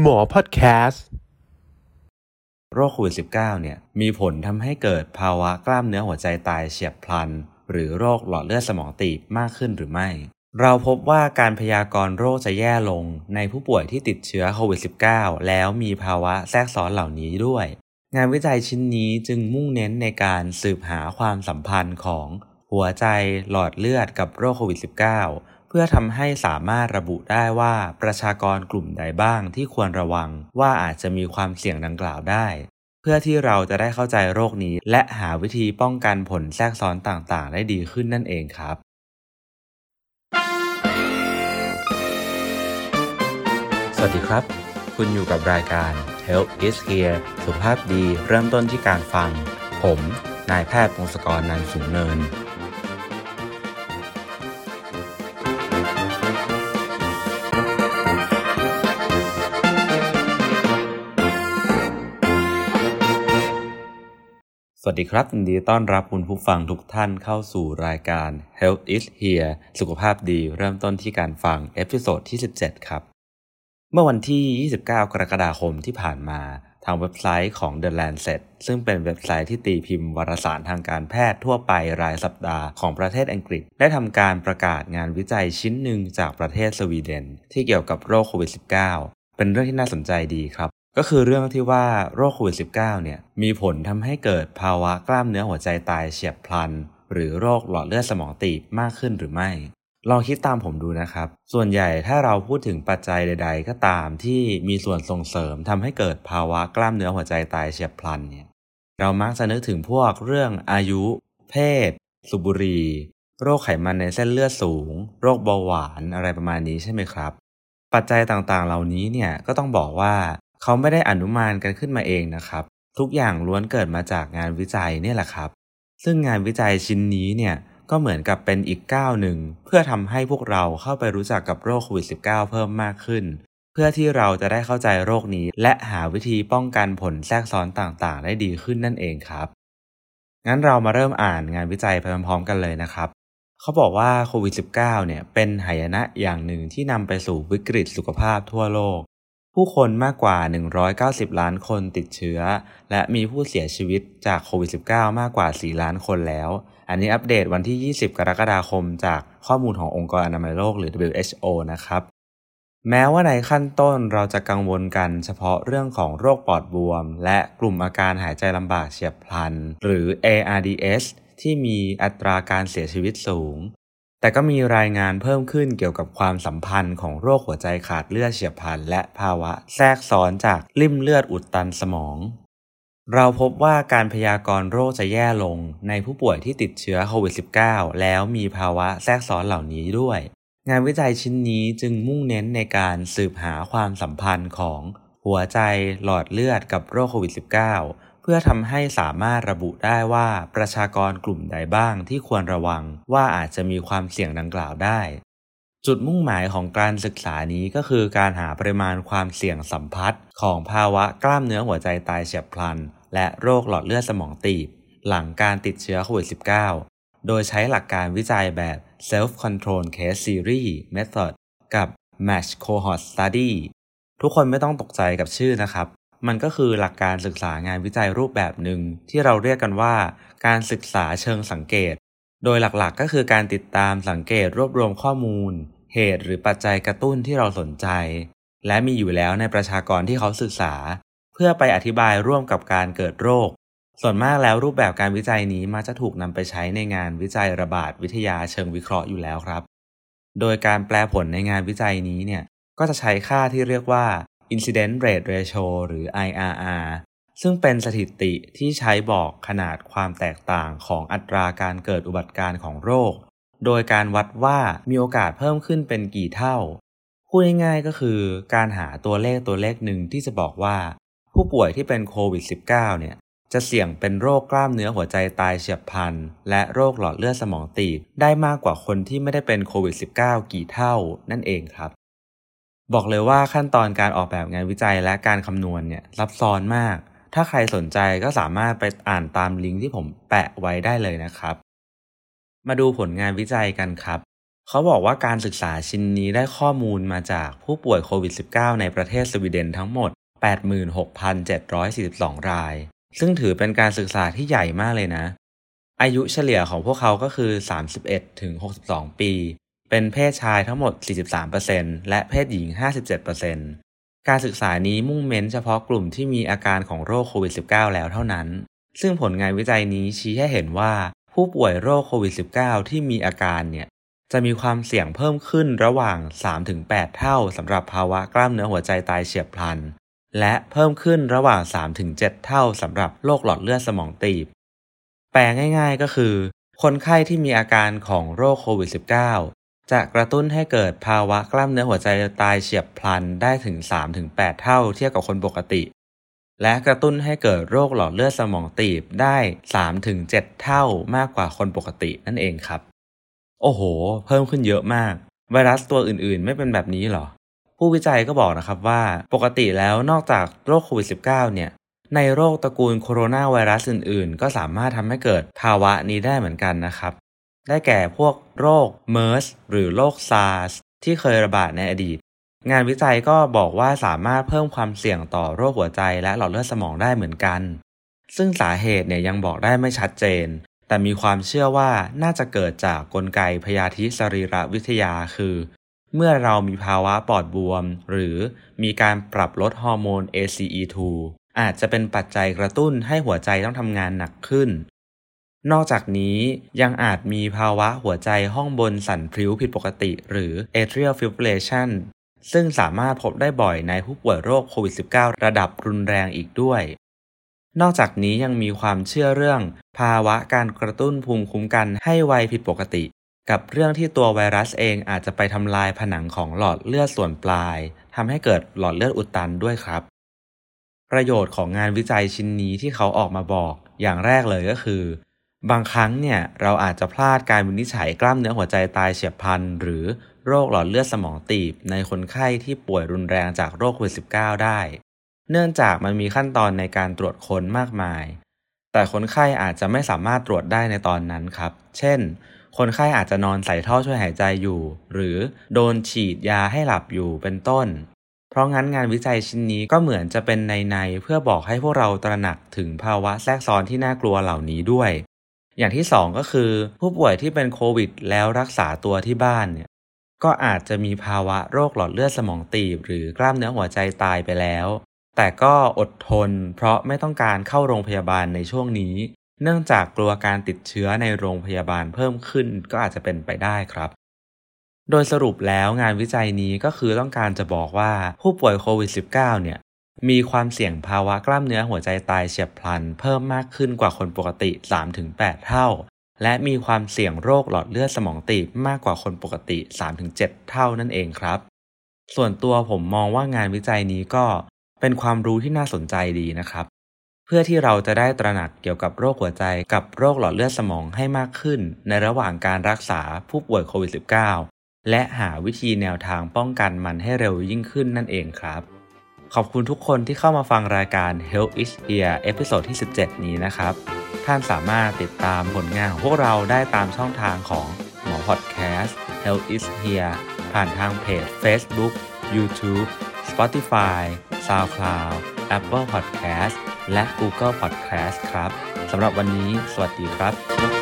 หมอพอดแคสต์โรคโควิด -19 เนี่ยมีผลทำให้เกิดภาวะกล้ามเนื้อหัวใจตายเฉียบพลัน หรือโรคหลอดเลือดสมองตีบมากขึ้นหรือไม่ เราพบว่าการพยากรณ์โรคจะแย่ลงในผู้ป่วยที่ติดเชื้อโควิด -19 แล้วมีภาวะแทรกซ้อนเหล่านี้ด้วย งานวิจัยชิ้นนี้จึงมุ่งเน้นในการสืบหาความสัมพันธ์ของหัวใจหลอดเลือดกับโรคโควิด -19 เพื่อทำให้สามารถระบุได้ว่าประชากรกลุ่มใดบ้างที่ควรระวังว่าอาจจะมีความเสี่ยงดังกล่าวได้ เพื่อที่เราจะได้เข้าใจโรคนี้ และหาวิธีป้องกันผลแทรกซ้อนต่างๆ ได้ดีขึ้นนั่นเองครับสวัสดีครับ คุณอยู่กับรายการ Health is here สุขภาพดีเริ่มต้นที่การฟัง ผม นายแพทย์พงศกรนันสูงเนิน วัสดีครับยินดีต้อนรับคุณผู้ฟังทุกท่านเข้าสู่รายการ Health is HEAR สุขภาพดีเริ่มต้นที่การฟัง episode ที่ 17 ครับ เมื่อวันที่ 29 กรกฎาคมที่ผ่านมาทางเว็บไซต์ของ The Lancet ซึ่งเป็นเว็บไซต์ที่ตีพิมพ์วารสารทางการแพทย์ทั่วไปรายสัปดาห์ของประเทศอังกฤษ ได้ทำการประกาศงานวิจัยชิ้นหนึ่งจากประเทศสวีเดน ที่เกี่ยวกับโรคโควิด -19 เป็นเรื่องที่น่าสนใจดีครับ ก็คือเรื่องที่ว่าโรคโควิด -19 เนี่ยมีผลทำให้เกิดภาวะกล้ามเนื้อหัวใจตายเฉียบพลัน หรือโรคหลอดเลือดสมองตีบมากขึ้นหรือไม่ ลองคิดตามผมดูนะครับ ส่วนใหญ่ถ้าเราพูดถึงปัจจัยใด ๆ ก็ตามที่มีส่วนส่งเสริมทำให้เกิดภาวะกล้ามเนื้อหัวใจตายเฉียบพลันเนี่ยเรามักจะนึกถึงพวกเรื่องอายุ เพศสูบบุหรี่โรคไขมันในเส้นเลือดสูง โรคเบาหวานอะไรประมาณนี้ใช่ไหมครับ ปัจจัยต่างๆ เหล่านี้เนี่ยก็ต้องบอกว่า เขาไม่ได้อนุมานกันขึ้นมาเองนะครับ ทุกอย่างล้วนเกิดมาจากงานวิจัยเนี่ยแหละครับ ซึ่งงานวิจัยชิ้นนี้เนี่ยก็เหมือนกับเป็นอีกก้าวหนึ่ง เพื่อทำให้พวกเราเข้าไปรู้จักกับโรคโควิด -19 เพิ่มมากขึ้น เพื่อที่เราจะได้เข้าใจโรคนี้ และหาวิธีป้องกันผลแทรกซ้อนต่างๆ ได้ดีขึ้นนั่นเองครับ งั้นเรามาเริ่มอ่านงานวิจัยไปพร้อมๆกันเลยนะครับเขาบอกว่าโควิด -19 เนี่ยเป็นหายนะอย่างหนึ่งที่นำไปสู่วิกฤตสุขภาพทั่วโลก ผู้คนมากกว่า 190 ล้านคนติดเชื้อ และมีผู้เสียชีวิตจากโควิด -19 มากกว่า 4 ล้านคนแล้ว อันนี้อัปเดตวันที่ 20 กรกฎาคมจากข้อมูลขององค์กรอนามัยโลกหรือ WHO นะครับ แม้ว่าในขั้นต้นเราจะกังวลกันเฉพาะเรื่องของโรคปอดบวม และกลุ่มอาการหายใจลำบากเฉียบพลัน หรือ ARDS ที่มีอัตราการเสียชีวิตสูง แต่ก็มีรายงานเพิ่มขึ้นเกี่ยวกับความสัมพันธ์ของโรคหัวใจขาดเลือดเฉียบพลัน และภาวะแทรกซ้อนจากลิ่มเลือดอุดตันสมอง เราพบว่าการพยากรณ์โรคจะแย่ลงในผู้ป่วยที่ติดเชื้อโควิด -19 แล้วมีภาวะแทรกซ้อนเหล่านี้ด้วย งานวิจัยชิ้นนี้จึงมุ่งเน้นในการสืบหาความสัมพันธ์ของหัวใจหลอดเลือดกับโรคโควิด -19 เพื่อทำให้สามารถระบุได้ว่าประชากรกลุ่มใดบ้างที่ควรระวังว่าอาจจะมีความเสี่ยงดังกล่าวได้ จุดมุ่งหมายของการศึกษานี้ก็คือการหาปริมาณความเสี่ยงสัมพัทธ์ของภาวะกล้ามเนื้อหัวใจตายเฉียบพลัน และโรคหลอดเลือดสมองตีบ หลังการติดเชื้อโควิด -19 โดยใช้หลักการวิจัยแบบ Self Control Case Series Method กับ Match Cohort Study ทุกคนไม่ต้องตกใจกับชื่อนะครับ มันก็คือหลักการศึกษางานวิจัยรูปแบบหนึ่งที่เราเรียกกันว่า การศึกษาเชิงสังเกต โดยหลักๆก็คือการติดตามสังเกตรวบรวมข้อมูล เหตุหรือปัจจัยกระตุ้นที่เราสนใจ และมีอยู่แล้วในประชากรที่เขาศึกษา เพื่อไปอธิบายร่วมกับการเกิดโรค ส่วนมากแล้วรูปแบบการวิจัยนี้มักจะถูกนำไปใช้ในงานวิจัยระบาดวิทยาเชิงวิเคราะห์อยู่แล้วครับ โดยการแปลผลในงานวิจัยนี้เนี่ยก็จะใช้ค่าที่เรียกว่า Incident Rate Ratio หรือ IRR ซึ่งเป็นสถิติที่ใช้บอกขนาดความแตกต่างของอัตราการเกิดอุบัติการของโรค โดยการวัดว่ามีโอกาสเพิ่มขึ้นเป็นกี่เท่า พูดง่ายๆก็คือการหาตัวเลขตัวเลขหนึ่งที่จะบอกว่า ผู้ป่วยที่เป็นโควิด -19 เนี่ยจะเสี่ยงเป็นโรคกล้ามเนื้อหัวใจตายเฉียบพลัน และโรคหลอดเลือดสมองตีบได้มากกว่าคนที่ไม่ได้เป็นโควิด -19 กี่เท่านั่นเองครับ บอกเลยว่าขั้นตอนการออกแบบงานวิจัยและการคำนวณเนี่ยซับซ้อนมาก ถ้าใครสนใจก็สามารถไปอ่านตามลิงก์ที่ผมแปะไว้ได้เลยนะครับ มาดูผลงานวิจัยกันครับ เขาบอกว่าการศึกษาชิ้นนี้ได้ข้อมูลมาจากผู้ป่วยโควิด -19 ในประเทศสวีเดนทั้งหมด 86,742 ราย ซึ่งถือเป็นการศึกษาที่ใหญ่มากเลยนะ อายุเฉลี่ยของพวกเขาก็คือ 31ถึง62 ปี เป็นเพศชายทั้งหมด 43%และเพศหญิง 57%การศึกษานี้มุ่งเน้นเฉพาะกลุ่มที่มีอาการของโรคโควิด -19 แล้วเท่านั้น ซึ่งผลงานวิจัยนี้ชี้ให้เห็นว่า ผู้ป่วยโรคโควิด -19 ที่มีอาการเนี่ยจะมีความเสี่ยงเพิ่มขึ้นระหว่าง 3-8 เท่าสำหรับภาวะกล้ามเนื้อหัวใจตายเฉียบพลัน และเพิ่มขึ้นระหว่าง 3-7 เท่าสำหรับโรคหลอดเลือดสมองตีบ แปลง่ายๆก็คือ คนไข้ที่มีอาการของโรคโควิด -19 จะกระตุ้นให้เกิดภาวะกล้ามเนื้อหัวใจตายเฉียบพลันได้ถึง 3-8 เท่าเทียบกับคนปกติ และกระตุ้นให้เกิดโรคหลอดเลือดสมองตีบได้ 3-7 เท่ามากกว่าคนปกตินั่นเองครับ โอ้โห เพิ่มขึ้นเยอะมาก ไวรัสตัวอื่นๆ ไม่เป็นแบบนี้หรอ ผู้วิจัยก็บอกนะครับว่าปกติแล้วนอกจากโรคโควิด -19 เนี่ยในโรคตระกูลโคโรนาไวรัสอื่นๆ ก็สามารถทำให้เกิดภาวะนี้ได้เหมือนกันนะครับ ได้แก่พวกโรคเมอร์สหรือโรคซาร์สที่เคยระบาดในอดีต งานวิจัยก็บอกว่าสามารถเพิ่มความเสี่ยงต่อโรคหัวใจและหลอดเลือดสมองได้เหมือนกัน ซึ่งสาเหตุเนี่ยยังบอกได้ไม่ชัดเจน แต่มีความเชื่อว่าน่าจะเกิดจากกลไกพยาธิสรีรวิทยาคือ เมื่อเรามีภาวะปอดบวม หรือมีการปรับลดฮอร์โมน ACE2 อาจจะเป็นปัจจัยกระตุ้นให้หัวใจต้องทำงานหนักขึ้น นอกจากนี้ยังอาจมีภาวะหัวใจห้องบนสั่นพลิ้วผิดปกติ หรือ atrial fibrillation ซึ่งสามารถพบได้บ่อยในผู้ป่วยโรคโควิด -19 ระดับรุนแรงอีกด้วย นอกจากนี้ยังมีความเชื่อเรื่อง ภาวะการกระตุ้นภูมิคุ้มกันให้ไวผิดปกติ กับเรื่องที่ตัวไวรัสเองอาจจะไปทำลายผนังของหลอดเลือดส่วนปลายทำให้เกิดหลอดเลือดอุดตันด้วยครับ ประโยชน์ของงานวิจัยชิ้นนี้ที่เขาออกมาบอก อย่างแรกเลยก็คือ บางครั้งเนี่ยเราอาจจะพลาดการวินิจฉัยกล้ามเนื้อหัวใจตายเฉียบพลัน หรือโรคหลอดเลือดสมองตีบ ในคนไข้ที่ป่วยรุนแรงจากโรคโควิด -19 ได้ เนื่องจากมันมีขั้นตอนในการตรวจค้นมากมาย แต่คนไข้อาจจะไม่สามารถตรวจได้ในตอนนั้นครับ เช่น คนไข้อาจจะนอนใส่ท่อช่วยหายใจอยู่ หรือโดนฉีดยาให้หลับอยู่เป็นต้น เพราะงั้นงานวิจัยชิ้นนี้ก็เหมือนจะเป็นในในเพื่อบอกให้พวกเราตระหนักถึงภาวะแทรกซ้อนที่น่ากลัวเหล่านี้ด้วย อย่างที่สองก็คือ ผู้ป่วยที่เป็นโควิด แล้วรักษาตัวที่บ้านเนี่ยก็อาจจะมีภาวะโรคหลอดเลือดสมองตีบ หรือกล้ามเนื้อหัวใจตายไปแล้ว แต่ก็อดทน เพราะไม่ต้องการเข้าโรงพยาบาลในช่วงนี้ เนื่องจากกลัวการติดเชื้อในโรงพยาบาลเพิ่มขึ้นก็อาจจะเป็นไปได้ครับ โดยสรุปแล้วงานวิจัยนี้ก็คือต้องการจะบอกว่าผู้ป่วยโควิด -19 เนี่ย มีความเสี่ยงภาวะกล้ามเนื้อหัวใจตายเฉียบพลัน เพิ่มมากขึ้นกว่าคนปกติ 3-8 เท่า และมีความเสี่ยงโรคหลอดเลือดสมองตีบมากกว่าคนปกติ 3-7 เท่านั่นเองครับ ส่วนตัวผมมองว่างานวิจัยนี้ก็เป็นความรู้ที่น่าสนใจดีนะครับ เพื่อที่เราจะได้ตระหนักเกี่ยวกับโรคหัวใจกับโรคหลอดเลือดสมองให้มากขึ้น ในระหว่างการรักษาผู้ป่วยโควิด -19 และหาวิธีแนวทางป้องกันมันให้เร็วยิ่งขึ้นนั่นเองครับ ขอบคุณทุกคนที่เข้ามาฟังรายการ Health is HEAR episode ที่ 17 นี้นะครับ ท่านสามารถติดตามผลงานของพวกเราได้ตามช่องทางของหมอพอดแคสต์ Health is Here ผ่านทางเพจ Facebook YouTube Spotify SoundCloud Apple Podcast และ Google Podcast ครับ สำหรับวันนี้ สวัสดีครับ